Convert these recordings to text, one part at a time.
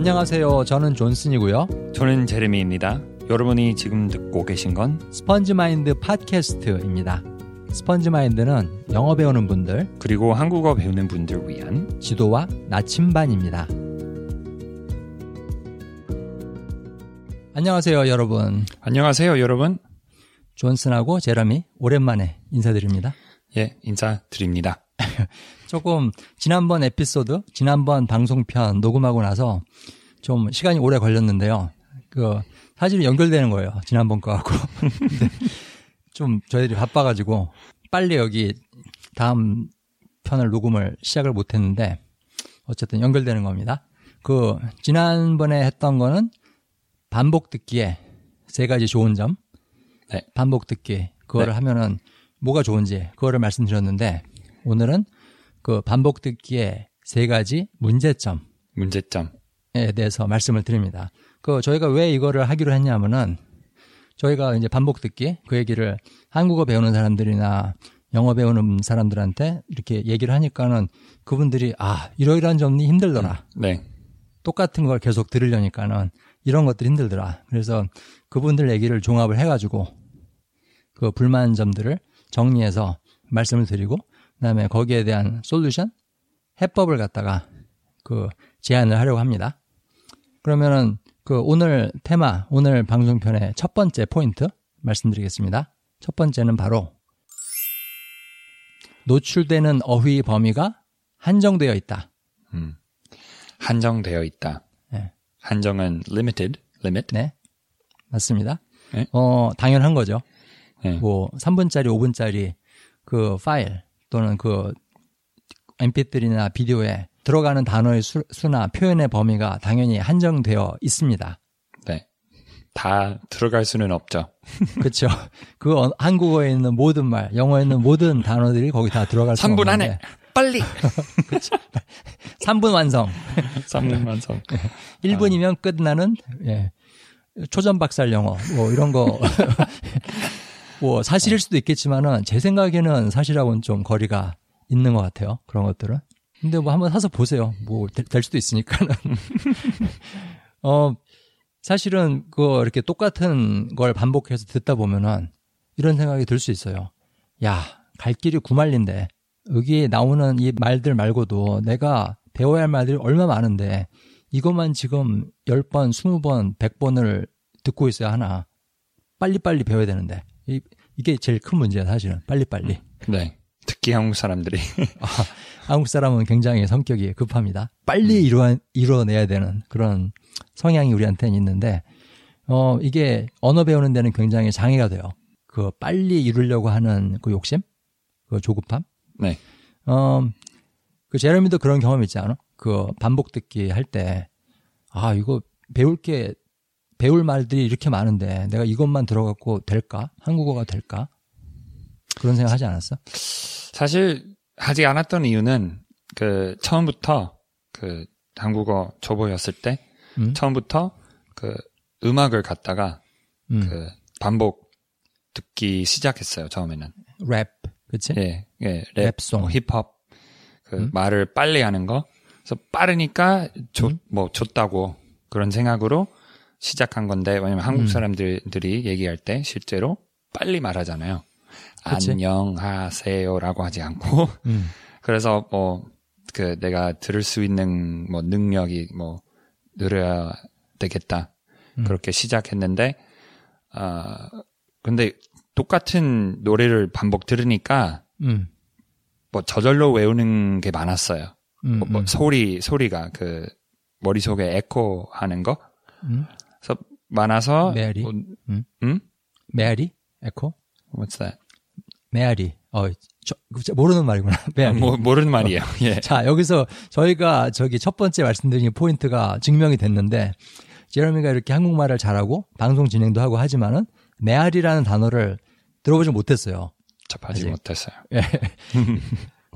안녕하세요. 저는 존슨이고요. 저는 제레미입니다. 여러분이 지금 듣고 계신 건 스펀지 마인드 팟캐스트입니다. 스펀지 마인드는 영어 배우는 분들 그리고 한국어 배우는 분들 위한 지도와 나침반입니다. 안녕하세요, 여러분. 안녕하세요, 여러분. 존슨하고 제러미 오랜만에 인사드립니다. 예, 인사드립니다. 조금 지난번 에피소드, 지난번 방송편 녹음하고 나서 좀 시간이 오래 걸렸는데요. 그 사실 연결되는 거예요. 지난번 거하고. 좀 저희들이 바빠가지고 빨리 여기 다음 편을 녹음을 시작을 못했는데 어쨌든 연결되는 겁니다. 그 지난번에 했던 거는 반복 듣기에 세 가지 좋은 점. 네. 반복 듣기 그거를 네. 하면은 뭐가 좋은지 그거를 말씀드렸는데 오늘은 그 반복 듣기의 세 가지 문제점에 문제점. 대해서 말씀을 드립니다. 그 저희가 왜 이거를 하기로 했냐면은 저희가 이제 반복 듣기 그 얘기를 한국어 배우는 사람들이나 영어 배우는 사람들한테 이렇게 얘기를 하니까는 그분들이 아 이러이러한 점이 힘들더라. 네. 똑같은 걸 계속 들으려니까는 이런 것들이 힘들더라. 그래서 그분들 얘기를 종합을 해가지고 그 불만 점들을 정리해서 말씀을 드리고 그다음에 거기에 대한 솔루션 해법을 갖다가 그 제안을 하려고 합니다. 그러면은 그 오늘 테마 오늘 방송편의 첫 번째 포인트 말씀드리겠습니다. 첫 번째는 바로 노출되는 어휘 범위가 한정되어 있다. 음. 한정되어 있다. 네. 한정은 limited, limit. 네. 맞습니다. 네. 어, 당연한 거죠. 네. 뭐 3분짜리, 5분짜리 그 파일 또는 그 mp3나 비디오에 들어가는 단어의 수, 수나 표현의 범위가 당연히 한정되어 있습니다. 네. 다 들어갈 수는 없죠. 그렇죠. 그 어- 한국어에 있는 모든 말, 영어에 있는 모든 단어들이 거기 다 들어갈 수 3분 없는데 안에 빨리. 3분 완성. 3분 완성. 1분이면 끝나는 예. 초전 박살 영어 뭐 이런 거. 뭐 사실일 수도 있겠지만은 제 생각에는 사실하고는 좀 거리가 있는 것 같아요. 그런 것들은. 근데 뭐 한번 사서 보세요. 뭐 될 수도 있으니까는. 어 사실은 그 이렇게 똑같은 걸 반복해서 듣다 보면은 이런 생각이 들 수 있어요. 야, 갈 길이 구말린데 여기에 나오는 이 말들 말고도 내가 배워야 할 말들이 얼마 많은데 이것만 지금 10번, 20번, 100번을 듣고 있어야 하나. 빨리빨리 배워야 되는데. 이, 이게 제일 큰 문제야, 사실은. 빨리빨리. 네. 특히 한국 사람들이. 아, 한국 사람은 굉장히 성격이 급합니다. 빨리 이루어, 이루어내야 되는 그런 성향이 우리한테는 있는데, 어, 이게 언어 배우는 데는 굉장히 장애가 돼요. 그 빨리 이루려고 하는 그 욕심? 그 조급함? 네. 어, 그 제레미도 그런 경험 있지 않아? 그 반복 듣기 할 때, 아, 이거 배울 게, 배울 말들이 이렇게 많은데 내가 이것만 들어갖고 될까? 한국어가 될까? 그런 생각 하지 않았어? 사실 하지 않았던 이유는 그 처음부터 그 한국어 초보였을 때 음? 처음부터 그 음악을 갖다가 음. 그 반복 듣기 시작했어요 처음에는 랩, 그치? 예, 예, 랩, 랩송. 뭐 힙합 그 음? 말을 빨리 하는 거 그래서 빠르니까 좋, 음? 뭐 좋다고 그런 생각으로 시작한 건데 왜냐면 한국 음. 사람들이 얘기할 때 실제로 빨리 말하잖아요 그치. 안녕하세요라고 하지 않고 음. 그래서 뭐 그 내가 들을 수 있는 뭐 능력이 뭐 늘어야 되겠다 음. 그렇게 시작했는데 아 근데 똑같은 노래를 반복 들으니까 음. 뭐 저절로 외우는 게 많았어요. 음. 뭐, 뭐 음. 소리 소리가 그 머릿속에 에코 하는 거 음. 그래서 많아서 메아리? 뭐, 음. 음? 메아리? 에코? What's that? 메아리. 어, 저, 저 모르는 말이구나. 메아리. 뭐 모르는 말이에요. 예. 자, 여기서 저희가 저기 첫 번째 말씀드린 포인트가 증명이 됐는데, 제러미가 이렇게 한국말을 잘하고 방송 진행도 하고 하지만은 메아리라는 단어를 들어보지 못했어요. 접하지 아직. 못했어요. 예.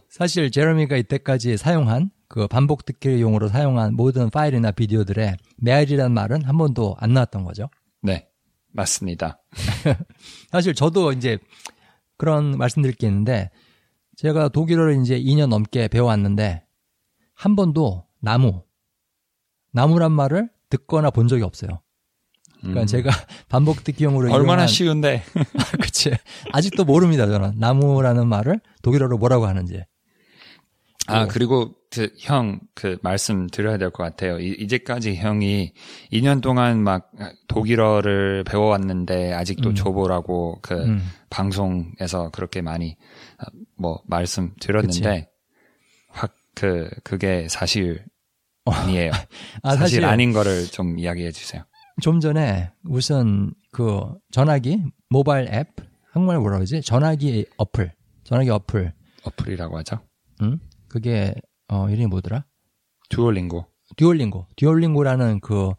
사실 제러미가 이때까지 사용한 그 반복 듣기 용으로 사용한 모든 파일이나 비디오들에 메아리라는 말은 한 번도 안 나왔던 거죠. 네. 맞습니다. 사실 저도 이제 그런 말씀드릴 게 있는데 제가 독일어를 이제 2년 넘게 배워왔는데 한 번도 나무, 나무란 말을 듣거나 본 적이 없어요. 그러니까 음. 제가 반복 듣기용으로 얼마나 이용한- 쉬운데. 그치. 아직도 모릅니다, 저는. 나무라는 말을 독일어로 뭐라고 하는지. 아, 그리고 그 형 그 말씀 드려야 될 것 같아요. 이, 이제까지 형이 2년 동안 막 독일어를 배워왔는데 아직도 음. 초보라고 그 음. 방송에서 그렇게 많이 아, 뭐 말씀 드렸는데 확 그 그게 사실 아니에요. 아, 사실, 사실 아닌 거를 좀 이야기해 주세요. 좀 전에 우선 그 전화기, 모바일 앱, 한국말 뭐라 그러지? 전화기 어플, 전화기 어플. 어플이라고 하죠. 응? 그게, 어, 이름이 뭐더라? 듀오링고. 듀올링고. 듀올링고라는 그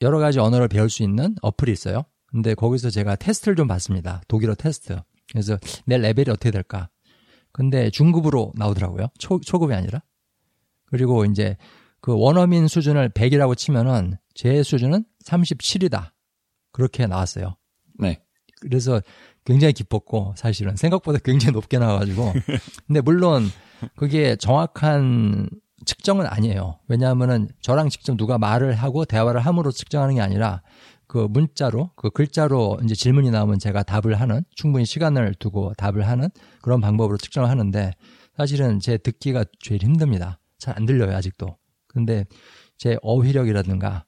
여러 가지 언어를 배울 수 있는 어플이 있어요. 근데 거기서 제가 테스트를 좀 봤습니다. 독일어 테스트. 그래서 내 레벨이 어떻게 될까? 근데 중급으로 나오더라고요. 초, 초급이 아니라. 그리고 이제 그 원어민 수준을 100이라고 치면은 제 수준은 37이다. 그렇게 나왔어요. 네. 그래서 굉장히 기뻤고 사실은 생각보다 굉장히 높게 나와가지고 근데 물론 그게 정확한 측정은 아니에요 왜냐하면은 저랑 직접 누가 말을 하고 대화를 함으로 측정하는 게 아니라 그 문자로 그 글자로 이제 질문이 나오면 제가 답을 하는 충분히 시간을 두고 답을 하는 그런 방법으로 측정을 하는데 사실은 제 듣기가 제일 힘듭니다 잘 안 들려요 아직도 근데 제 어휘력이라든가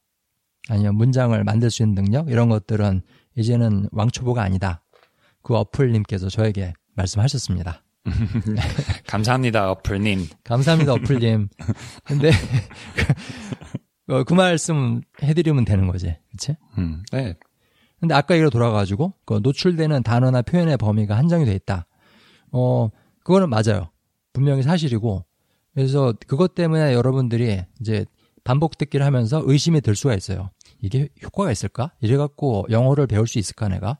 아니면 문장을 만들 수 있는 능력 이런 것들은 이제는 왕초보가 아니다. 그 어플님께서 저에게 말씀하셨습니다. 감사합니다, 어플님. 감사합니다, 어플님. 근데 그, 어, 그 말씀 해드리면 되는 거지, 그치? 음, 네. 근데 아까 얘기로 돌아가가지고 그 노출되는 단어나 표현의 범위가 한정이 돼 있다. 어, 그거는 맞아요. 분명히 사실이고 그래서 그것 때문에 여러분들이 이제 반복 듣기를 하면서 의심이 들 수가 있어요. 이게 효과가 있을까? 이래갖고 영어를 배울 수 있을까, 내가?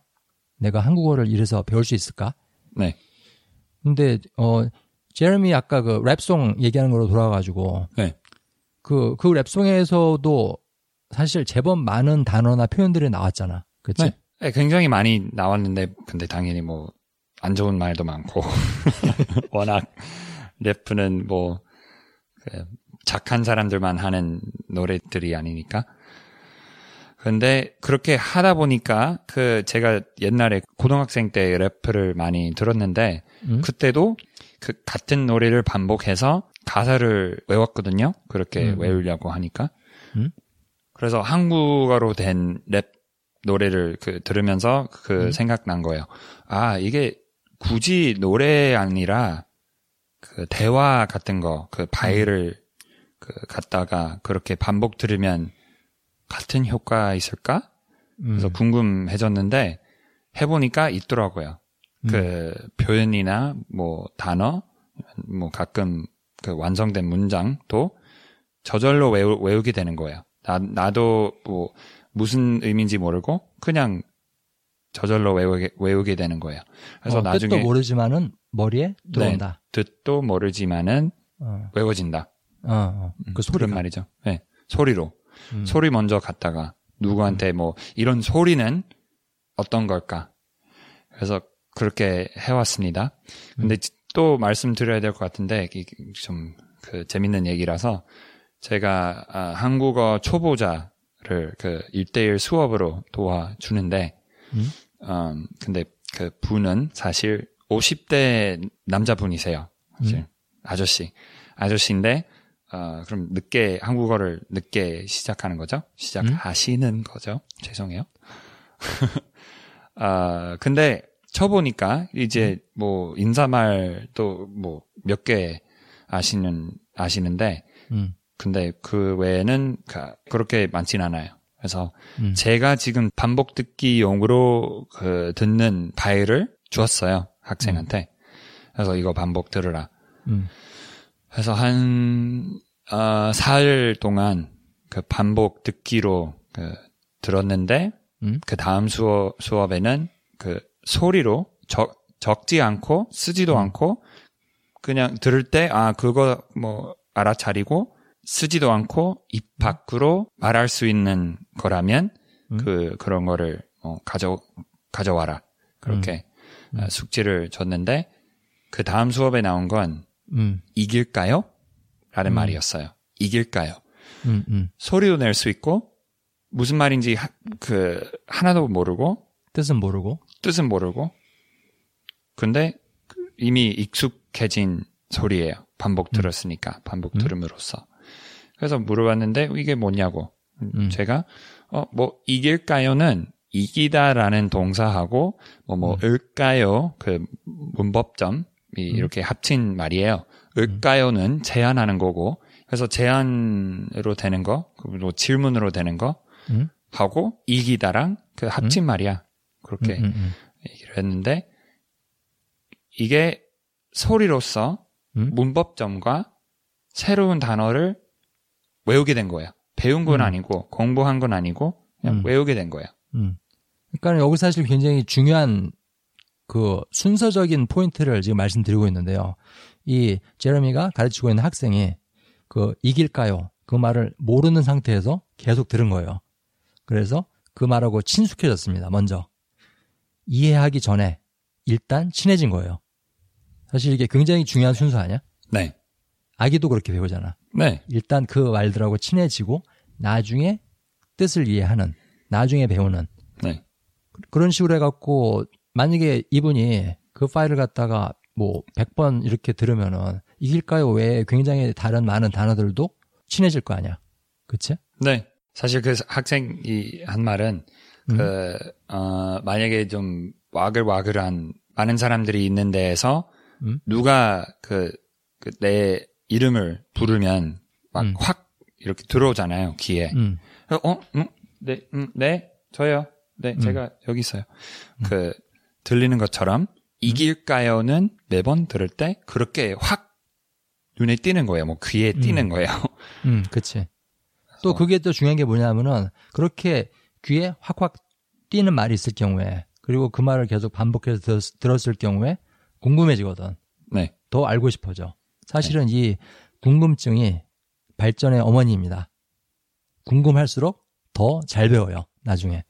내가 한국어를 이래서 배울 수 있을까? 네. 근데, 어, 제레미 아까 그 랩송 얘기하는 걸로 돌아가가지고, 네. 그, 그 랩송에서도 사실 제법 많은 단어나 표현들이 나왔잖아. 그치? 네. 네, 굉장히 많이 나왔는데, 근데 당연히 뭐, 안 좋은 말도 많고, 워낙 래프는 뭐, 그 착한 사람들만 하는 노래들이 아니니까. 근데 그렇게 하다 보니까 그 제가 옛날에 고등학생 때 랩을 많이 들었는데 음? 그때도 그 같은 노래를 반복해서 가사를 외웠거든요. 그렇게 음. 외우려고 하니까. 음? 그래서 한국어로 된 랩 노래를 그 들으면서 그 음. 생각난 거예요. 아, 이게 굳이 노래 아니라 그 대화 같은 거, 그 파일을 그 갖다가 그렇게 반복 들으면 같은 효과 있을까? 그래서 음. 궁금해졌는데 해보니까 있더라고요. 음. 그 표현이나 뭐 단어, 뭐 가끔 그 완성된 문장도 저절로 외우, 외우게 되는 거예요. 나, 나도 뭐 무슨 의미인지 모르고 그냥 저절로 외우게, 외우게 되는 거예요. 그래서 어, 나중에 뜻도 모르지만은 머리에 들어온다. 뜻도 모르지만은 어, 외워진다. 어, 어. 그 그런 소리가. 말이죠. 네. 소리로. 음. 소리 먼저 갖다가 누구한테 뭐 이런 소리는 어떤 걸까? 그래서 그렇게 해왔습니다. 근데 음. 또 말씀드려야 될 것 같은데 좀 그 재밌는 얘기라서 제가 아, 한국어 초보자를 그 1대1 수업으로 도와주는데 음? 음, 근데 그 분은 사실 50대 남자분이세요. 사실. 음. 아저씨. 아저씨인데 어, 그럼 늦게 한국어를 늦게 시작하는 거죠? 시작하시는 거죠? 죄송해요. 아 근데 쳐보니까 이제 뭐 인사말도 뭐 몇 개 아시는 아시는데 음. 근데 그 외에는 가- 그렇게 많진 않아요. 그래서 음. 제가 지금 반복 듣기용으로 그 듣는 파일을 주었어요 학생한테. 그래서 이거 반복 들으라. 음. 그래서 한 어, 사흘 동안 그 반복 듣기로 그 들었는데 음? 그 다음 수업 수업에는 그 소리로 적, 적지 않고 쓰지도 음. 않고 그냥 들을 때 아 그거 뭐 알아차리고 쓰지도 않고 입 밖으로 말할 수 있는 거라면 음. 그 그런 거를 어, 가져 가져와라 그렇게 음. 어, 숙제를 줬는데 그 다음 수업에 나온 건 음. 이길까요? 라는 음. 말이었어요. 이길까요? 음, 음. 소리도 낼 수 있고 무슨 말인지 하, 그 하나도 모르고 뜻은 모르고. 뜻은 모르고 근데 이미 익숙해진 소리예요. 반복 들었으니까 반복 음. 들음으로써. 그래서 물어봤는데 이게 뭐냐고 음. 제가 어 뭐 이길까요는 이기다라는 동사하고 뭐뭐 음. 을까요 그 문법점 이 이렇게 합친 말이에요. 을까요는 제안하는 거고 그래서 제안으로 되는 거, 그리고 질문으로 되는 거 음? 하고 이기다랑 그 합친 말이야. 그렇게 음, 음, 음. 얘기를 했는데 이게 소리로서 음? 문법점과 새로운 단어를 외우게 된 거예요. 배운 건 음. 아니고 공부한 건 아니고 그냥 음. 외우게 된 거예요. 음. 그러니까 여기 사실 굉장히 중요한 그 순서적인 포인트를 지금 말씀드리고 있는데요. 이 제레미가 가르치고 있는 학생이 그 이길까요? 그 말을 모르는 상태에서 계속 들은 거예요. 그래서 그 말하고 친숙해졌습니다. 먼저 이해하기 전에 일단 친해진 거예요. 사실 이게 굉장히 중요한 순서 아니야? 네. 아기도 그렇게 배우잖아. 네. 일단 그 말들하고 친해지고 나중에 뜻을 이해하는, 나중에 배우는 네. 그런 식으로 해갖고 만약에 이분이 그 파일을 갖다가 뭐 100번 이렇게 들으면은 이길까요 외에 굉장히 다른 많은 단어들도 친해질 거 아니야. 그치? 네. 사실 그 학생이 한 말은 음. 그, 어, 만약에 좀 와글와글한 많은 사람들이 있는 데에서 음. 누가 그, 그 내 이름을 부르면 막 음. 확 이렇게 들어오잖아요, 귀에. 음. 어, 음, 네, 음, 네, 저요. 네, 음. 제가 여기 있어요. 그, 들리는 것처럼 이길까요는 매번 들을 때 그렇게 확 눈에 띄는 거예요. 뭐 귀에 띄는 음. 거예요. 음, 그치. 또 그게 또 중요한 게 뭐냐면은 그렇게 귀에 확확 띄는 말이 있을 경우에 그리고 그 말을 계속 반복해서 들었, 들었을 경우에 궁금해지거든. 네. 더 알고 싶어져. 사실은 이 궁금증이 발전의 어머니입니다. 궁금할수록 더 잘 배워요. 나중에.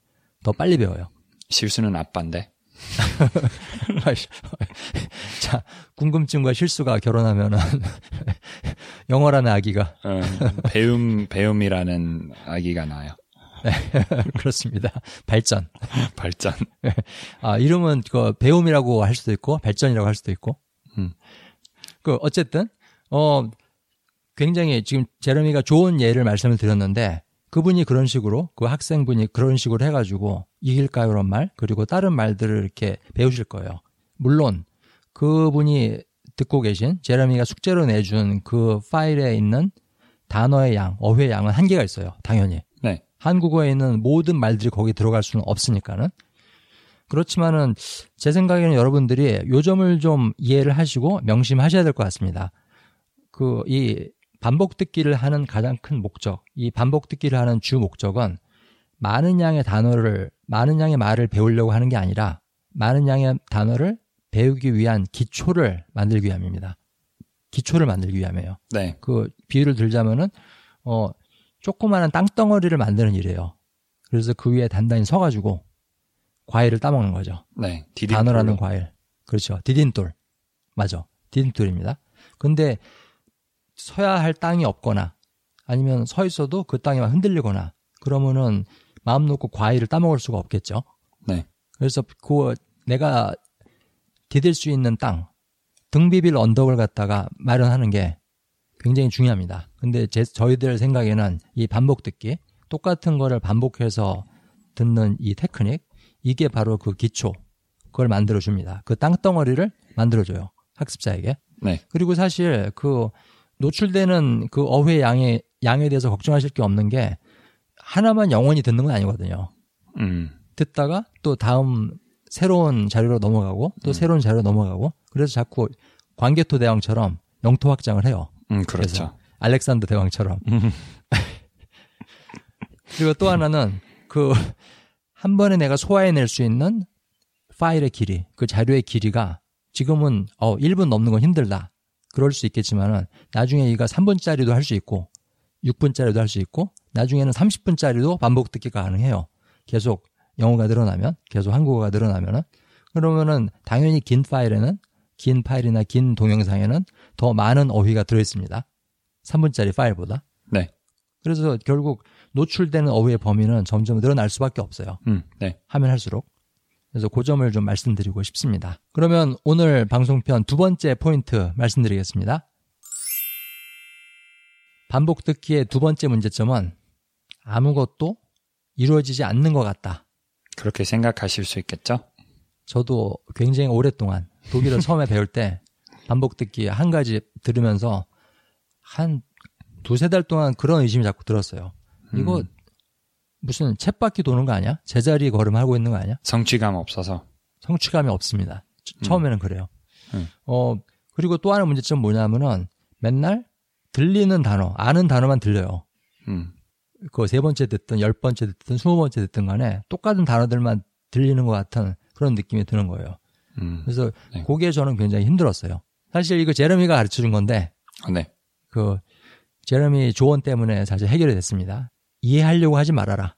더 빨리 배워요. 실수는 아빠인데. 자, 궁금증과 실수가 결혼하면은 영어라는 아기가 어, 배움, 배움이라는 아기가 나요. 그렇습니다. 발전. 발전. 아, 이름은 그 배움이라고 할 수도 있고 발전이라고 할 수도 있고. 음. 그 어쨌든 어 굉장히 지금 제레미가 좋은 예를 말씀을 드렸는데 그분이 그런 식으로 그 학생분이 그런 식으로 해가지고 이길까요? 이런 말 그리고 다른 말들을 이렇게 배우실 거예요. 물론 그분이 듣고 계신 제레미가 숙제로 내준 그 파일에 있는 단어의 양, 어휘의 양은 한계가 있어요. 당연히. 네. 한국어에 있는 모든 말들이 거기 들어갈 수는 없으니까는. 그렇지만은 제 생각에는 여러분들이 요 점을 좀 이해를 하시고 명심하셔야 될 것 같습니다. 그 이 반복 듣기를 하는 가장 큰 목적, 이 반복 듣기를 하는 주 목적은 많은 양의 단어를 많은 양의 말을 배우려고 하는 게 아니라 많은 양의 단어를 배우기 위한 기초를 만들기 위함입니다. 기초를 만들기 위함이에요. 네. 그 비유를 들자면은 어 조그마한 땅덩어리를 만드는 일이에요. 그래서 그 위에 단단히 서가지고 과일을 따먹는 거죠. 네. 디딤돌로. 단어라는 과일. 그렇죠. 디딤돌. 맞아. 디딤돌입니다. 근데 서야 할 땅이 없거나 아니면 서 있어도 그 땅이 막 흔들리거나 그러면은 마음 놓고 과일을 따먹을 수가 없겠죠. 네. 그래서 그 내가 디딜 수 있는 땅, 등 비빌 언덕을 갖다가 마련하는 게 굉장히 중요합니다. 근데 제, 저희들 생각에는 이 반복 듣기, 똑같은 거를 반복해서 듣는 이 테크닉, 이게 바로 그 기초, 그걸 만들어줍니다. 그 땅덩어리를 만들어줘요. 학습자에게. 네. 그리고 사실 그 노출되는 그 어휘의 양에, 양에 대해서 걱정하실 게 없는 게 하나만 영원히 듣는 건 아니거든요. 음. 듣다가 또 다음 새로운 자료로 넘어가고 또 음. 새로운 자료로 넘어가고 그래서 자꾸 광개토 대왕처럼 영토 확장을 해요. 음, 그렇죠. 알렉산더 대왕처럼. 그리고 또 하나는 그 한 번에 내가 소화해낼 수 있는 파일의 길이, 그 자료의 길이가 지금은 어 1분 넘는 건 힘들다. 그럴 수 있겠지만은 나중에 이가 3분짜리도 할 수 있고 6분짜리도 할 수 있고 나중에는 30분짜리도 반복 듣기가 가능해요. 계속 영어가 늘어나면, 계속 한국어가 늘어나면은 그러면은 당연히 긴 파일에는 긴 파일이나 긴 동영상에는 더 많은 어휘가 들어 있습니다. 3분짜리 파일보다. 네. 그래서 결국 노출되는 어휘의 범위는 점점 늘어날 수밖에 없어요. 음, 네. 하면 할수록. 그래서 그 점을 좀 말씀드리고 싶습니다. 그러면 오늘 방송편 두 번째 포인트 말씀드리겠습니다. 반복 듣기의 두 번째 문제점은 아무것도 이루어지지 않는 것 같다. 그렇게 생각하실 수 있겠죠? 저도 굉장히 오랫동안 독일어 처음에 배울 때 반복 듣기 한 가지 들으면서 한 두세 달 동안 그런 의심이 자꾸 들었어요. 이거 음. 무슨 챗바퀴 도는 거 아니야? 제자리 걸음하고 있는 거 아니야? 성취감 없어서. 성취감이 없습니다. 처- 처음에는 그래요. 음. 어, 그리고 또 하나 문제점 뭐냐면은 맨날 들리는 단어, 아는 단어만 들려요. 음, 그세 번째 듣든 열 번째 듣든 스무 번째 듣든 간에 똑같은 단어들만 들리는 것 같은 그런 느낌이 드는 거예요. 음. 그래서 네. 그게 저는 굉장히 힘들었어요. 사실 이거 제레미가 가르쳐 준 건데 어, 네. 그 제레미 조언 때문에 사실 해결이 됐습니다. 이해하려고 하지 말아라.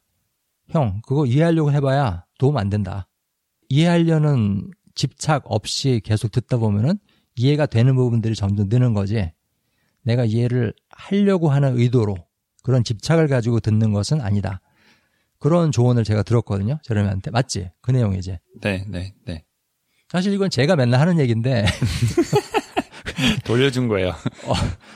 형, 그거 이해하려고 해봐야 도움 안 된다. 이해하려는 집착 없이 계속 듣다 보면은 이해가 되는 부분들이 점점 느는 거지. 내가 이해를 하려고 하는 의도로 그런 집착을 가지고 듣는 것은 아니다. 그런 조언을 제가 들었거든요. 제레미한테. 맞지? 그 내용이지. 네, 네, 네. 사실 이건 제가 맨날 하는 얘기인데 돌려준 거예요.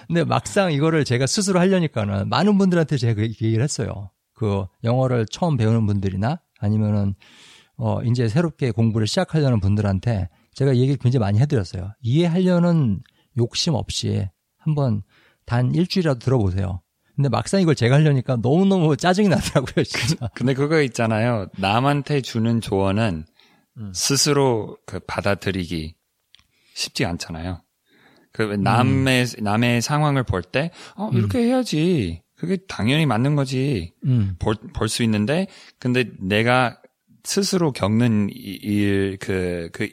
근데 막상 이거를 제가 스스로 하려니까는 많은 분들한테 제가 그 얘기를 했어요. 그 영어를 처음 배우는 분들이나 아니면은 어 이제 새롭게 공부를 시작하려는 분들한테 제가 얘기를 굉장히 많이 해드렸어요. 이해하려는 욕심 없이 한번 단 일주일이라도 들어보세요. 근데 막상 이걸 제가 하려니까 너무너무 짜증이 나더라고요, 진짜. 근데 그거 있잖아요. 남한테 주는 조언은 음. 스스로 그 받아들이기 쉽지 않잖아요. 그 남의 남의 상황을 볼 때, 어 이렇게 해야지. 그게 당연히 맞는 거지. 음, 볼수 있는데, 근데 내가 스스로 겪는 일, 그, 그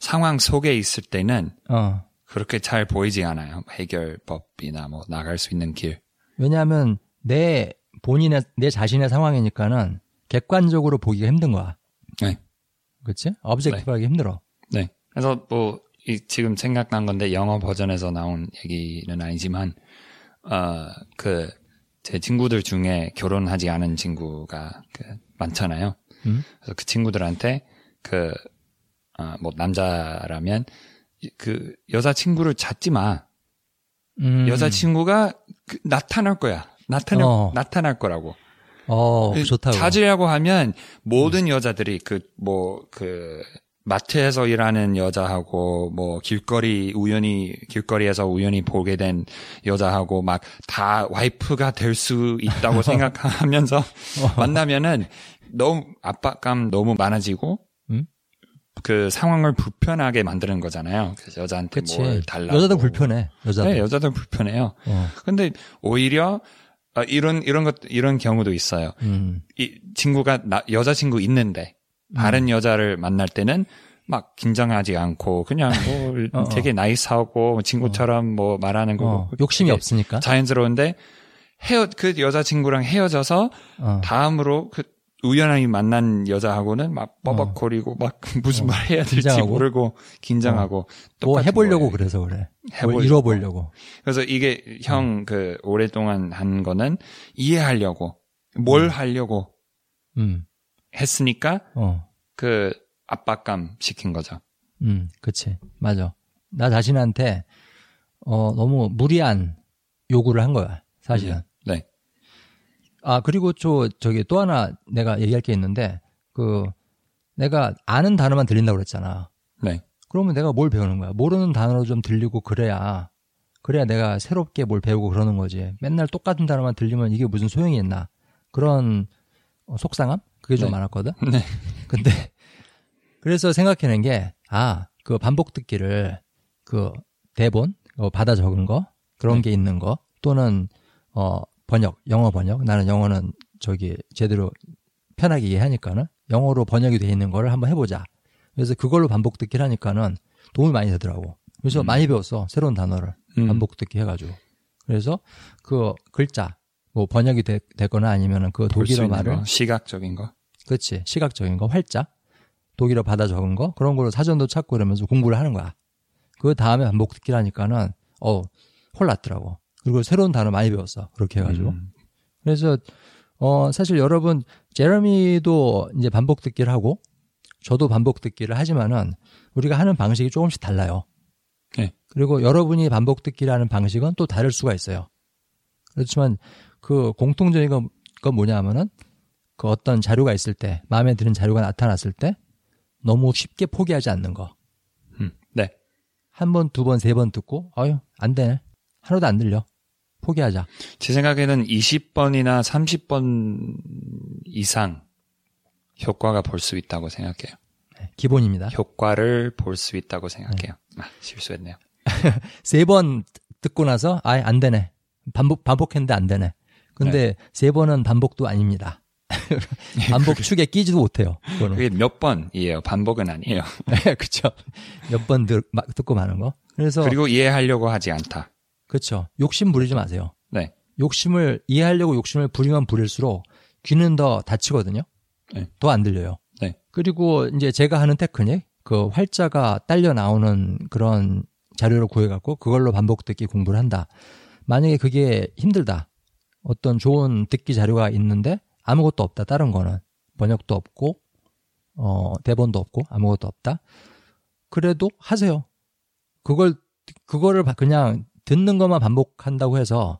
상황 속에 있을 때는 어. 그렇게 잘 보이지 않아요. 해결법이나 뭐 나갈 수 있는 길. 왜냐하면 내 본인의 내 자신의 상황이니까는 객관적으로 보기가 힘든 거야. 네. 그렇지? 업젝티브하기 힘들어. 네. 그래서 뭐, 이 지금 생각난 건데 영어 버전에서 나온 얘기는 아니지만, 어, 그, 제 친구들 중에 결혼하지 않은 친구가 그 많잖아요. 음? 그래서 그 친구들한테 그, 어, 뭐, 남자라면, 이- 그, 여자 친구를 찾지 마. 음. 여자 친구가 그 나타날 거야. 나타날, 어. 나타날 거라고. 어, 좋다고. 찾으려고 하면 모든 여자들이 그 뭐그 마트에서 일하는 여자하고 뭐 길거리 우연히 길거리에서 우연히 보게 된 여자하고 막 다 와이프가 될 수 있다고 생각하면서 만나면은 너무 압박감 너무 많아지고 음? 그 상황을 불편하게 만드는 거잖아요. 그래서 여자한테 그치. 뭘 달라고 여자들 불편해. 여자들. 네, 여자들 불편해요. 어. 근데 오히려 아, 이런 이런 것 이런 경우도 있어요. 음. 이 친구가 나, 여자친구 있는데 다른 여자를 만날 때는 막 긴장하지 않고 그냥 뭐 어, 어. 되게 나이스하고 친구처럼 뭐 말하는 거 어, 욕심이 되게 없으니까. 자연스러운데 헤어 그 여자 친구랑 헤어져서 어. 다음으로 그 우연히 만난 여자하고는 막 뻐벅거리고 막 무슨 말 해야 될지 긴장하고? 모르고 긴장하고 뭐 해보려고 거예요. 그래서 그래. 뭐 해보려고. 이뤄보려고. 그래서 이게 형 그 오랫동안 한 거는 이해하려고 뭘 하려고 음. 했으니까 어. 그 압박감 시킨 거죠. 음. 그치. 맞아. 나 자신한테 어, 너무 무리한 요구를 한 거야. 사실은. 네. 아, 그리고 저, 저기 또 하나 내가 얘기할 게 있는데, 그, 내가 아는 단어만 들린다고 그랬잖아. 네. 그러면 내가 뭘 배우는 거야? 모르는 단어로 좀 들리고 그래야, 그래야 내가 새롭게 뭘 배우고 그러는 거지. 맨날 똑같은 단어만 들리면 이게 무슨 소용이 있나. 그런 어, 속상함? 그게 좀 네. 많았거든? 네. 근데, 그래서 생각해낸 게, 아, 그 반복 듣기를, 그, 대본, 어, 받아 적은 거, 그런 네. 게 있는 거, 또는, 어, 번역, 영어 번역. 나는 영어는 저기, 제대로 편하게 이해하니까는, 영어로 번역이 돼 있는 거를 한번 해보자. 그래서 그걸로 반복 듣기를 하니까는 도움이 많이 되더라고. 그래서 음. 많이 배웠어. 새로운 단어를. 음. 반복 듣기 해가지고. 그래서 그 글자, 뭐 번역이 되, 되거나 아니면은 그 독일어 말을 거, 시각적인 거. 그렇지. 시각적인 거, 활자. 독일어 받아 적은 거, 그런 거로 사전도 찾고 이러면서 공부를 하는 거야. 그 다음에 반복 듣기를 하니까는, 어, 홀났더라고. 그리고 새로운 단어 많이 배웠어. 그렇게 해가지고. 음. 그래서 어 사실 여러분 제러미도 이제 반복 듣기를 하고 저도 반복 듣기를 하지만은 우리가 하는 방식이 조금씩 달라요. 네. 그리고 여러분이 반복 듣기를 하는 방식은 또 다를 수가 있어요. 그렇지만 그 공통적인 건, 건 뭐냐면은 그 어떤 자료가 있을 때 마음에 드는 자료가 나타났을 때 너무 쉽게 포기하지 않는 거. 음, 네. 한 번, 두 번, 세 번 듣고 아유 안 되네. 하나도 안 들려. 포기하자. 제 생각에는 20번이나 30번 이상 효과가 볼 수 있다고 생각해요. 네, 기본입니다. 효과를 볼 수 있다고 생각해요. 아, 실수했네요. 세 번 듣고 나서 아예 안 되네. 반복 반복했는데 안 되네. 근데 세 번은 반복도 아닙니다. 반복 축에 끼지도 못해요. 그거는. 그게 몇 번이에요. 반복은 아니에요. 네, 그렇죠. 몇 번 듣고 마는 거. 그래서 그리고 이해하려고 하지 않다. 그렇죠. 욕심 부리지 마세요. 네. 욕심을 이해하려고 욕심을 부리면 부릴수록 귀는 더 다치거든요. 네. 더안 들려요. 네. 그리고 이제 제가 하는 테크닉 그 활자가 딸려 나오는 그런 자료를 구해갖고 그걸로 반복 듣기 공부를 한다. 만약에 그게 힘들다. 어떤 좋은 듣기 자료가 있는데 아무것도 없다. 다른 거는 번역도 없고 어 대본도 없고 아무것도 없다. 그래도 하세요. 그걸 그거를 그냥 듣는 것만 반복한다고 해서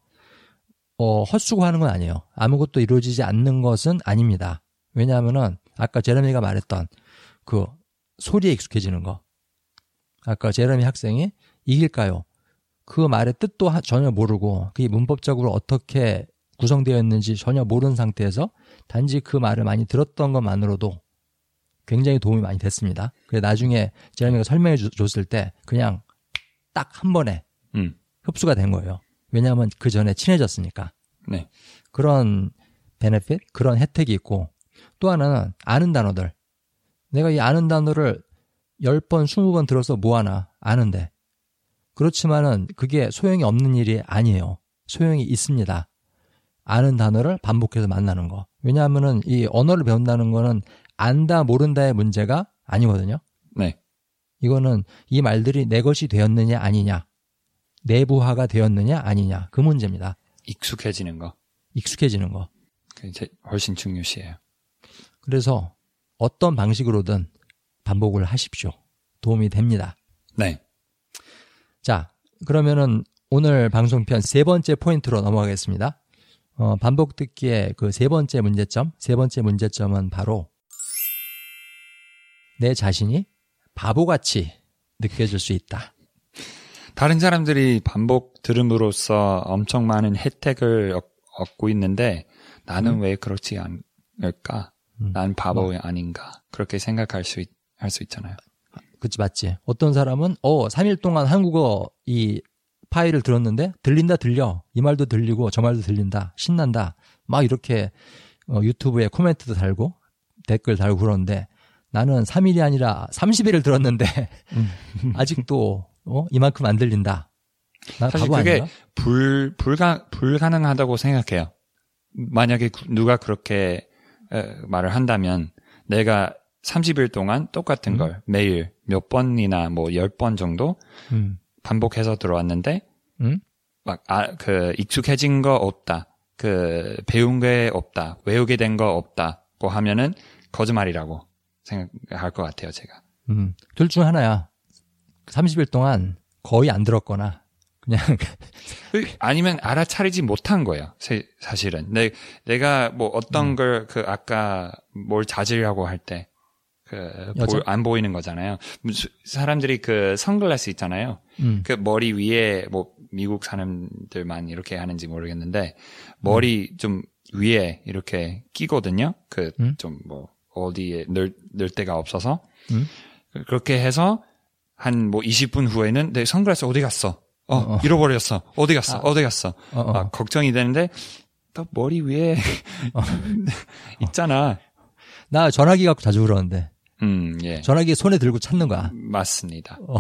어 헛수고하는 건 아니에요. 아무것도 이루어지지 않는 것은 아닙니다. 왜냐하면은 아까 제레미가 말했던 그 소리에 익숙해지는 거. 아까 제레미 학생이 이길까요? 그 말의 뜻도 전혀 모르고 그게 문법적으로 어떻게 구성되어 있는지 전혀 모르는 상태에서 단지 그 말을 많이 들었던 것만으로도 굉장히 도움이 많이 됐습니다. 그래 나중에 제레미가 설명해 줬을 때 그냥 딱 한 번에 음. 흡수가 된 거예요. 왜냐하면 그 전에 친해졌으니까. 네. 그런 베네핏, 그런 혜택이 있고 또 하나는 아는 단어들. 내가 이 아는 단어를 10번, 20번 들어서 뭐하나 아는데 그렇지만은 그게 소용이 없는 일이 아니에요. 소용이 있습니다. 아는 단어를 반복해서 만나는 거. 왜냐하면은 이 언어를 배운다는 거는 안다, 모른다의 문제가 아니거든요. 네. 이거는 이 말들이 내 것이 되었느냐, 아니냐. 내부화가 되었느냐, 아니냐. 그 문제입니다. 익숙해지는 거. 익숙해지는 거. 그 이제 훨씬 중요시해요. 그래서 어떤 방식으로든 반복을 하십시오. 도움이 됩니다. 네. 자, 그러면은 오늘 방송편 세 번째 포인트로 넘어가겠습니다. 어, 반복 듣기의 그 세 번째 문제점, 세 번째 문제점은 바로 내 자신이 바보같이 느껴질 수 있다. 다른 사람들이 반복 들음으로써 엄청 많은 혜택을 얻, 고 있는데 나는 음. 왜 그렇지 않을까? 음. 난 바보 뭐. 아닌가? 그렇게 생각할 수, 할수 있잖아요. 그치, 맞지. 어떤 사람은, 어, 3일 동안 한국어 이 파일을 들었는데, 들린다, 들려. 이 말도 들리고, 저 말도 들린다. 신난다. 막 이렇게, 어, 유튜브에 코멘트도 달고, 댓글 달고 그러는데, 나는 3일이 아니라 30일을 들었는데, 음. 아직도, 어, 이만큼 안 들린다. 나 사실 그게 아닌가? 불, 불가, 불가능하다고 생각해요. 만약에 누가 그렇게 말을 한다면, 내가 30일 동안 똑같은 음. 걸 매일 몇 번이나 뭐 10번 정도 음. 반복해서 들어왔는데 음? 막 아, 그 익숙해진 거 없다. 그 배운 게 없다. 외우게 된 거 없다고 하면은 거짓말이라고 생각할 것 같아요, 제가. 음. 둘 중 하나야. 30일 동안 거의 안 들었거나 그냥 그 아니면 알아차리지 못한 거예요. 사실은 내 내가 뭐 어떤 음. 걸그 아까 뭘 찾으려고 할 때 그안 보이는 거잖아요. 사람들이 그 선글라스 있잖아요. 음. 그 머리 위에 뭐 미국 사람들만 이렇게 하는지 모르겠는데 머리 음. 좀 위에 이렇게 끼거든요. 그 좀뭐 음? 어디에 늘, 늘 데가 없어서 음? 그렇게 해서 한 뭐 20분 후에는 내 선글라스 어디 갔어? 어, 어, 어. 잃어버렸어. 어디 갔어? 아. 디 갔어? 어, 어. 막 걱정이 되는데 또 머리 위에 어. 있잖아. 나 전화기 갖고 자주 그러는데. 음, 예. 전화기 손에 들고 찾는 거야. 맞습니다. 어.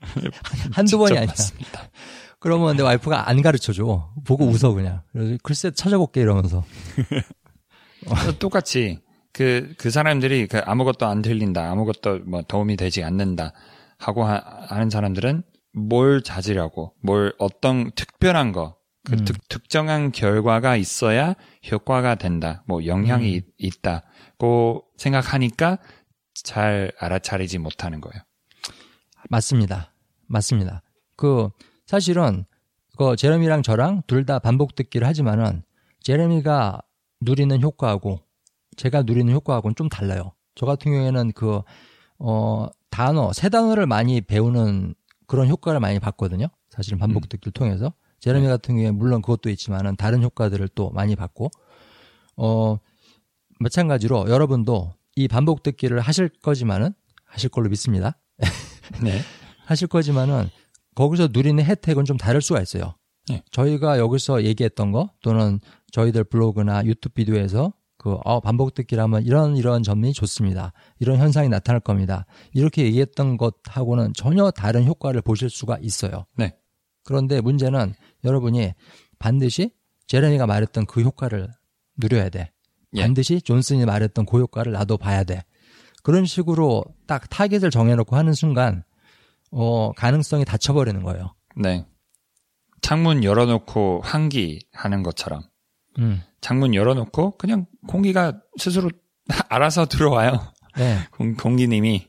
한두 번이 아니야. 맞습니다. 그러면 내 와이프가 안 가르쳐 줘. 보고 음. 웃어 그냥. 그래서 글쎄 찾아볼게 이러면서. 어. 똑같이 그, 그 사람들이 그 아무것도 안 들린다, 아무것도 뭐 도움이 되지 않는다 하고 하, 는 사람들은 뭘 찾으려고, 뭘 어떤 특별한 거, 그 음. 특, 특정한 결과가 있어야 효과가 된다. 뭐 영향이 음. 있다고 생각하니까 잘 알아차리지 못하는 거예요. 맞습니다. 맞습니다. 그 사실은 그 제레미랑 저랑 둘 다 반복 듣기를 하지만은 제레미가 누리는 효과하고 제가 누리는 효과하고는 좀 달라요. 저 같은 경우에는 그 어, 단어, 새 단어를 많이 배우는 그런 효과를 많이 봤거든요. 사실은 반복 음. 듣기를 통해서. 제레미 같은 경우에 물론 그것도 있지만은 다른 효과들을 또 많이 봤고, 어, 마찬가지로 여러분도 이 반복 듣기를 하실 거지만은 하실 걸로 믿습니다. 네. 하실 거지만은 거기서 누리는 혜택은 좀 다를 수가 있어요. 네. 저희가 여기서 얘기했던 거 또는 저희들 블로그나 유튜브 비디오에서 그 어, 반복 듣기를 하면 이런 이런 점이 좋습니다. 이런 현상이 나타날 겁니다. 이렇게 얘기했던 것하고는 전혀 다른 효과를 보실 수가 있어요. 네. 그런데 문제는 여러분이 반드시 제레미가 말했던 그 효과를 누려야 돼. 예. 반드시 존슨이 말했던 그 효과를 나도 봐야 돼. 그런 식으로 딱 타겟을 정해놓고 하는 순간 어, 가능성이 닫혀버리는 거예요. 네. 창문 열어놓고 환기 하는 것처럼 음. 창문 열어놓고 그냥 공기가 스스로 알아서 들어와요. 네. 공, 공기님이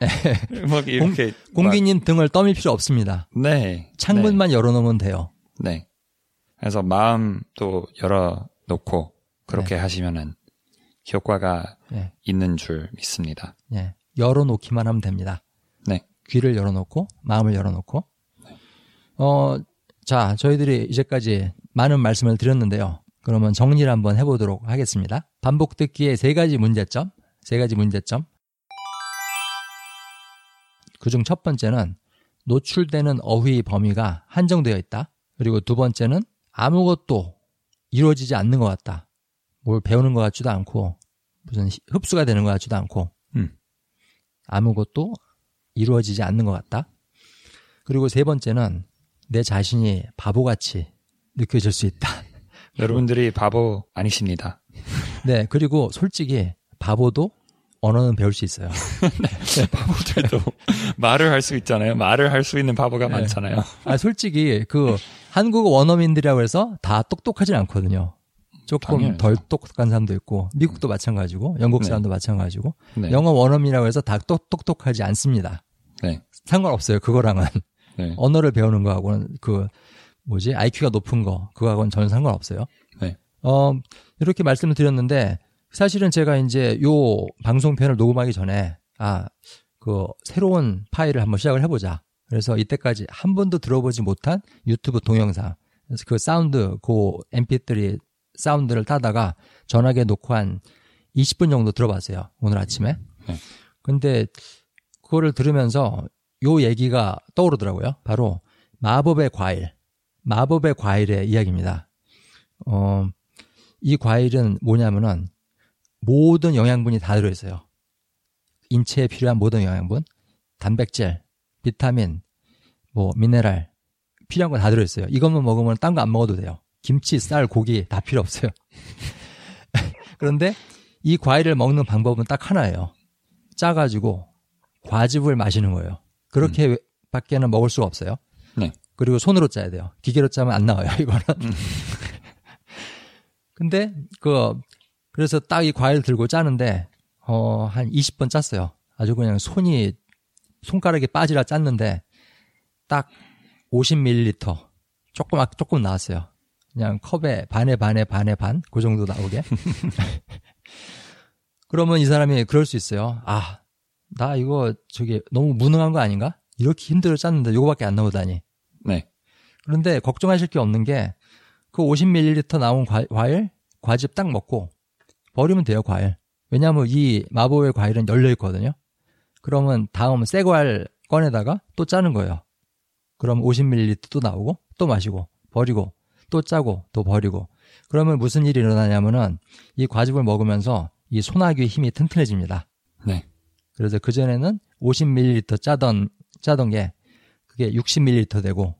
막 이렇게 공 기님 등을 떠밀 필요 없습니다. 막- 네 창문만 열어놓으면 돼요. 네. 네. 그래서 마음도 열어놓고 그렇게 하시면은 효과가 네. 있는 줄 믿습니다. 네. 열어놓기만 하면 됩니다. 네. 귀를 열어놓고 마음을 열어놓고 어, 자 저희들이 이제까지 많은 말씀을 드렸는데요. 그러면 정리를 한번 해보도록 하겠습니다. 반복 듣기의 세 가지 문제점, 세 가지 문제점. 그중 첫 번째는 노출되는 어휘 범위가 한정되어 있다. 그리고 두 번째는 아무것도 이루어지지 않는 것 같다. 뭘 배우는 것 같지도 않고 무슨 히- 흡수가 되는 것 같지도 않고 음. 아무것도 이루어지지 않는 것 같다. 그리고 세 번째는 내 자신이 바보같이 느껴질 수 있다. 여러분들이 바보 아니십니다. 네, 그리고 솔직히 바보도 언어는 배울 수 있어요. 바보들도 말을 할 수 있잖아요. 말을 할 수 있는 바보가 네. 많잖아요. 아, 솔직히 그 한국어 원어민들이라고 해서 다 똑똑하진 않거든요. 조금 당연하죠. 덜 똑똑한 사람도 있고 미국도 마찬가지고 영국 네. 사람도 마찬가지고 네. 영어 원어민이라고 해서 다 똑, 똑똑하지 않습니다. 네. 상관없어요. 그거랑은 네. 언어를 배우는 거하고는 그 뭐지 IQ가 높은 거 그거하고는 전혀 상관없어요. 네. 어 이렇게 말씀을 드렸는데 사실은 제가 이제 요 방송편을 녹음하기 전에 아 그 새로운 파일을 한번 시작을 해보자. 그래서 이때까지 한 번도 들어보지 못한 유튜브 동영상 그 사운드 그 MP3 사운드를 따다가 전화기에 놓고 한 20분 정도 들어봤어요. 오늘 아침에. 네. 근데 그거를 들으면서 요 얘기가 떠오르더라고요. 바로 마법의 과일. 마법의 과일의 이야기입니다. 어, 이 과일은 뭐냐면은 모든 영양분이 다 들어있어요. 인체에 필요한 모든 영양분, 단백질, 비타민, 뭐 미네랄 필요한 거 다 들어있어요. 이것만 먹으면 딴 거 안 먹어도 돼요. 김치, 쌀, 고기 다 필요 없어요. 그런데 이 과일을 먹는 방법은 딱 하나예요. 짜가지고 과즙을 마시는 거예요. 그렇게 밖에는 먹을 수가 없어요. 네. 그리고 손으로 짜야 돼요. 기계로 짜면 안 나와요, 이거는. 근데, 그, 그래서 딱 이 과일 들고 짜는데, 어, 한 20번 짰어요. 아주 그냥 손이, 손가락이 빠지라 짰는데, 딱 50ml. 조금, 아- 조금 나왔어요. 그냥 컵에 반에 반에 반에 반? 그 정도 나오게. 그러면 이 사람이 그럴 수 있어요. 아, 나 이거 저기 너무 무능한 거 아닌가? 이렇게 힘들어 짰는데 요거밖에 안 나오다니. 네. 그런데 걱정하실 게 없는 게 그 50ml 나온 과, 과일 과즙 딱 먹고 버리면 돼요 과일. 왜냐하면 이 마법의 과일은 열려 있거든요. 그러면 다음 새 과일 꺼내다가 또 짜는 거예요. 그럼 50ml 또 나오고 또 마시고 버리고 또 짜고 또 버리고 그러면 무슨 일이 일어나냐면은 이 과즙을 먹으면서 이 소나기의 힘이 튼튼해집니다. 네. 그래서 그 전에는 50ml 짜던, 짜던 게 그게 60ml 되고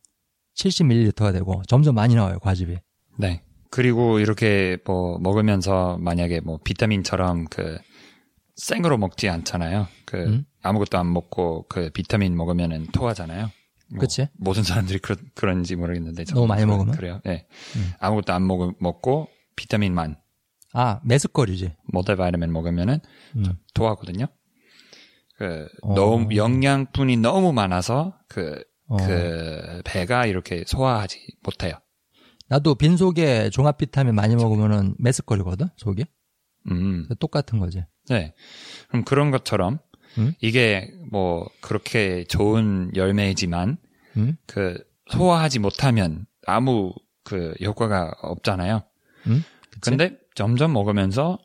70ml가 되고 점점 많이 나와요, 과즙이. 네. 그리고 이렇게 뭐 먹으면서 만약에 뭐 비타민처럼 그 생으로 먹지 않잖아요. 그 음? 아무것도 안 먹고 그 비타민 먹으면은 토하잖아요. 뭐 그치? 모든 사람들이 그런, 그런지 모르겠는데. 너무 많이 먹으면? 그래요. 네. 음. 아무것도 안 먹, 먹고 비타민만, 아, 메스꺼리지. 멀티바이타민 먹으면은 음. 토하거든요. 그, 어. 너무, 영양분이 너무 많아서 그, 어. 그, 배가 이렇게 소화하지 못해요. 나도 빈속에 종합 비타민 많이 먹으면은 메스꺼리거든, 속이. 음. 똑같은 거지. 네. 그럼 그런 것처럼 음? 이게 뭐 그렇게 좋은 열매이지만 음? 그 소화하지 못하면 아무 그 효과가 없잖아요. 음? 근데 점점 먹으면서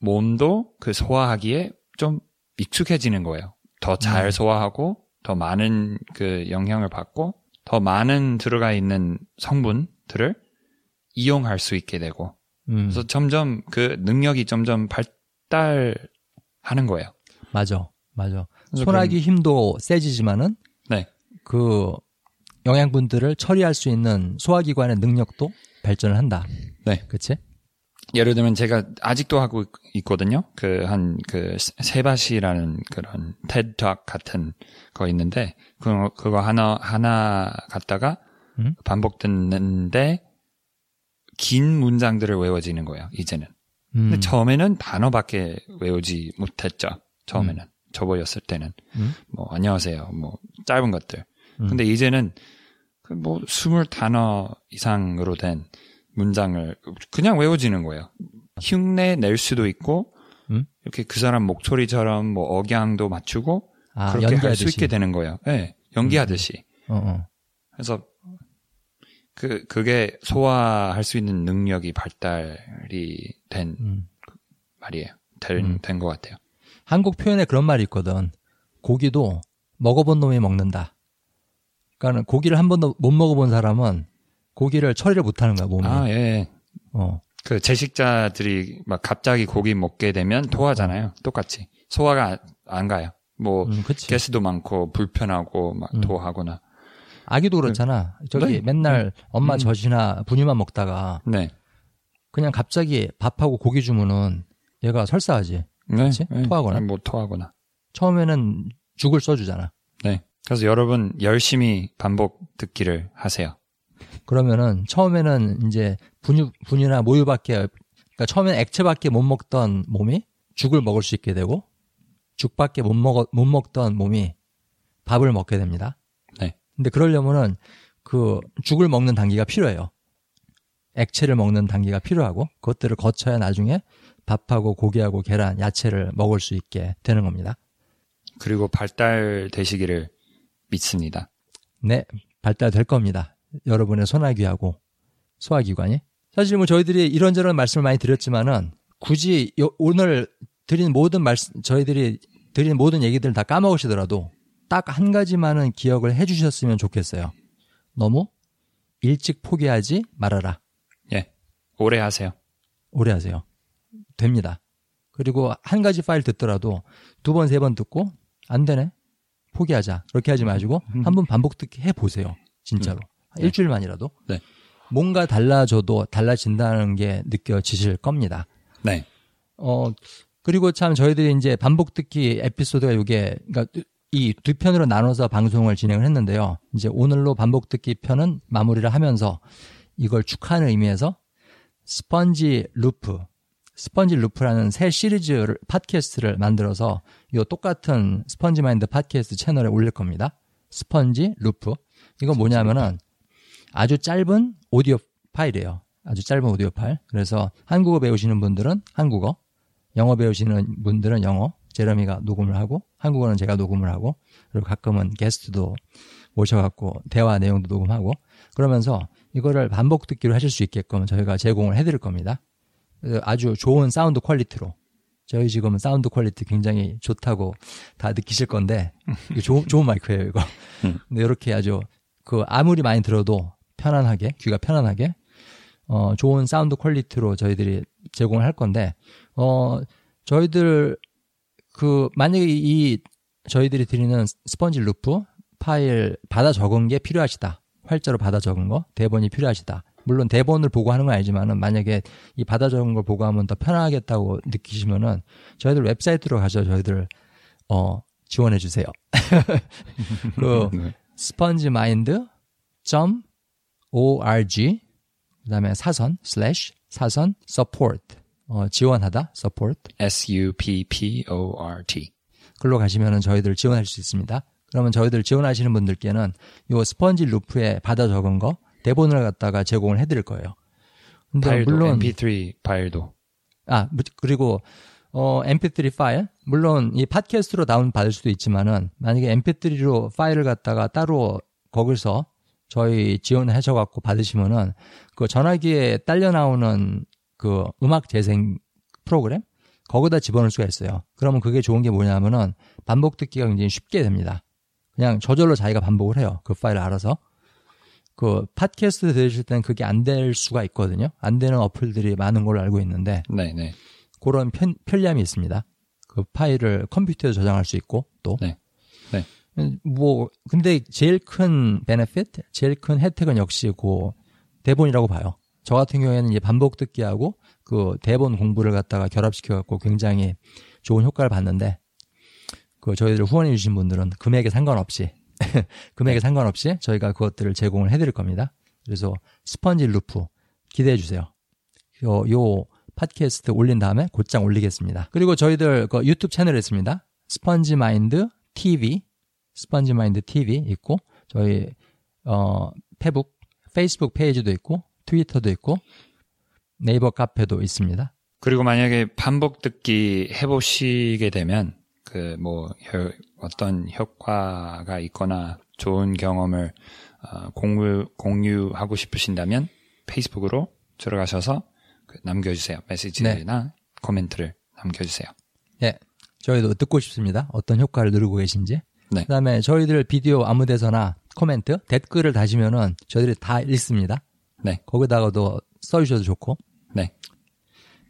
몸도 그 소화하기에 좀 익숙해지는 거예요. 더잘 음. 소화하고 더 많은 그 영향을 받고 더 많은 들어가 있는 성분들을 이용할 수 있게 되고 음. 그래서 점점 그 능력이 점점 발달하는 거예요. 맞아. 맞아. 그래서 소화기 힘도 세지지만은 네. 그 영양분들을 처리할 수 있는 소화기관의 능력도 발전을 한다. 네. 그치? 예를 들면 제가 아직도 하고 있거든요. 그 한 그 세바시라는 그런 테드톡 같은 거 있는데 그거 그거 하나 하나 갖다가 음? 반복 듣는데 긴 문장들을 외워지는 거예요. 이제는. 음. 근데 처음에는 단어밖에 외우지 못했죠. 처음에는 저보였을 때는 음? 뭐 안녕하세요. 뭐 짧은 것들. 음. 근데 이제는 그뭐 스물 단어 이상으로 된 문장을 그냥 외워지는 거예요. 흉내 낼 수도 있고 음? 이렇게 그 사람 목소리처럼 뭐 억양도 맞추고 아, 그렇게 할 수. 있게 되는 거예요. 네, 연기하듯이. 어, 어. 그래서 그 그게 소화할 수 있는 능력이 발달이 된 음. 말이에요. 음. 된것 같아요. 한국 표현에 그런 말이 있거든. 고기도 먹어본 놈이 먹는다. 그러니까는 고기를 한 번도 못 먹어본 사람은 고기를 처리를 못하는 거야 몸이. 아 예. 어. 그 채식자들이 막 갑자기 고기 먹게 되면 토하잖아요. 똑같이 소화가 안- 안 가요. 뭐 음, 그치. 가스도 많고 불편하고 막 음. 토하거나. 아기도 그렇잖아. 저기 네. 맨날 엄마 음. 젖이나 분유만 먹다가 네. 그냥 갑자기 밥하고 고기 주면은 얘가 설사하지. 네. 그치? 토하거나? 뭐 토하거나. 처음에는 죽을 써주잖아. 네. 그래서 여러분 열심히 반복 듣기를 하세요. 그러면은 처음에는 이제 분유 분유나 모유밖에 그러니까 처음엔 액체밖에 못 먹던 몸이 죽을 먹을 수 있게 되고 죽밖에 못 먹어 못 먹던 몸이 밥을 먹게 됩니다. 네. 근데 그러려면은 그 죽을 먹는 단계가 필요해요. 액체를 먹는 단계가 필요하고 그것들을 거쳐야 나중에 밥하고 고기하고 계란, 야채를 먹을 수 있게 되는 겁니다. 그리고 발달되시기를 믿습니다. 네, 발달될 겁니다. 여러분의 소화기하고 소화기관이. 사실 뭐 저희들이 이런저런 말씀을 많이 드렸지만은 굳이 요- 오늘 드린 모든 말씀, 저희들이 드린 모든 얘기들을 다 까먹으시더라도 딱 한 가지만은 기억을 해 주셨으면 좋겠어요. 너무 일찍 포기하지 말아라. 예. 오래 하세요. 오래 하세요. 됩니다. 그리고 한 가지 파일 듣더라도 두 번, 세 번 듣고 안 되네? 포기하자. 그렇게 하지 마시고 한 번 반복 듣기 해 보세요. 진짜로. 네. 일주일만이라도. 네. 뭔가 달라져도 달라진다는 게 느껴지실 겁니다. 네. 어, 그리고 참 저희들이 이제 반복 듣기 에피소드가 이게, 그러니까 이 두 편으로 나눠서 방송을 진행을 했는데요. 이제 오늘로 반복 듣기 편은 마무리를 하면서 이걸 축하하는 의미에서 Sponge Loop, Sponge Loop라는 새 시리즈를, 팟캐스트를 만들어서 이 똑같은 Sponge Mind 팟캐스트 채널에 올릴 겁니다. Sponge Loop. 이건 뭐냐면은 아주 짧은 오디오 파일이에요. 아주 짧은 오디오 파일. 그래서 한국어 배우시는 분들은 한국어, 영어 배우시는 분들은 영어, 제러미가 녹음을 하고 한국어는 제가 녹음을 하고 그리고 가끔은 게스트도 모셔갖고 대화 내용도 녹음하고 그러면서 이거를 반복 듣기로 하실 수 있게끔 저희가 제공을 해드릴 겁니다. 아주 좋은 sound quality로 저희 지금은 sound quality 굉장히 좋다고 다 느끼실 건데 이거 좋은, 좋은 마이크예요 이거. 음. 근데 이렇게 아주 그 아무리 많이 들어도 편안하게 귀가 편안하게 어 좋은 사운드 quality로 저희들이 제공을 할 건데 어 저희들 그 만약에 이 저희들이 드리는 스펀지 루프 파일 받아 적은 게 필요하시다. 활자로 받아 적은 거, 대본이 필요하시다. 물론 대본을 보고 하는 건 아니지만은 만약에 이 받아 적은 걸 보고 하면 더 편하겠다고 느끼시면은 저희들 웹사이트로 가서 저희들 어 지원해 주세요. 그 네. spongemind.org 그다음에 사선 slash 사선 support 어, 지원하다 support S-U-P-P-O-R-T. 글로 가시면은 저희들 지원할 수 있습니다. 그러면 저희들 지원하시는 분들께는 요 스펀지 루프에 받아 적은 거 대본을 갖다가 제공을 해드릴 거예요. 근데 파일도, 물론 MP3 파일도. 아 무- 그리고 어 MP3 파일 물론 이 팟캐스트로 다운 받을 수도 있지만은 만약에 MP3로 파일을 갖다가 따로 거기서 저희 지원하셔 갖고 받으시면은 그 전화기에 딸려 나오는 그 음악 재생 프로그램 거기다 집어넣을 수가 있어요. 그러면 그게 좋은 게 뭐냐면은 반복 듣기가 굉장히 쉽게 됩니다. 그냥 저절로 자기가 반복을 해요. 그 파일을 알아서. 그 팟캐스트 들으실 때는 그게 안 될 수가 있거든요. 안 되는 어플들이 많은 걸로 알고 있는데 네, 네. 그런 편, 편리함이 있습니다. 그 파일을 컴퓨터에 저장할 수 있고 또. 네. 네. 뭐 근데 제일 큰 benefit, 제일 큰 혜택은 역시 그 대본이라고 봐요. 저 같은 경우에는 이제 반복 듣기하고 그 대본 공부를 갖다가 결합시켜 갖고 굉장히 좋은 효과를 봤는데 그 저희들 후원해 주신 분들은 금액에 상관없이 금액에 상관없이 저희가 그것들을 제공을 해 드릴 겁니다. 그래서 스펀지 루프 기대해 주세요. 요, 요 팟캐스트 올린 다음에 곧장 올리겠습니다. 그리고 저희들 그 유튜브 채널이 있습니다. 스펀지 마인드 TV, 스펀지 마인드 TV 있고 저희 어 페북, 페이스북 페이지도 있고 트위터도 있고 네이버 카페도 있습니다. 그리고 만약에 반복 듣기 해보시게 되면 그뭐 어떤 효과가 있거나 좋은 경험을 어, 공유 공유하고 싶으신다면 페이스북으로 들어가셔서 그 남겨주세요 메시지나 코멘트를 남겨주세요. 예. 저희도 듣고 싶습니다. 어떤 효과를 누리고 계신지. 네. 그다음에 저희들 비디오 아무 데서나 코멘트, 댓글을 다시면은 저희들이 다 읽습니다. 네, 거기다가도 써주셔도 좋고. 네,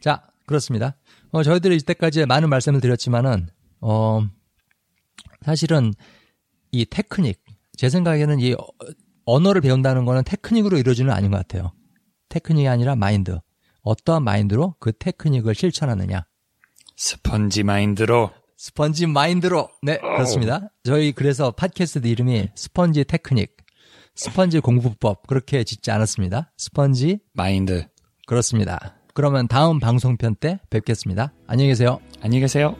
자, 그렇습니다. 어, 저희들이 이때까지 많은 말씀을 드렸지만은, 어, 사실은 이 테크닉, 제 생각에는 이 어- 언어를 배운다는 거는 테크닉으로 이루어지는 아닌 것 같아요. 테크닉이 아니라 마인드. 어떠한 마인드로 그 테크닉을 실천하느냐. 스펀지 마인드로 스펀지 마인드로. 네, 그렇습니다. 저희 그래서 팟캐스트 이름이 스펀지 테크닉, 스펀지 공부법 그렇게 짓지 않았습니다. 스펀지 마인드 그렇습니다. 그러면 다음 방송편 때 뵙겠습니다. 안녕히 계세요. 안녕히 계세요.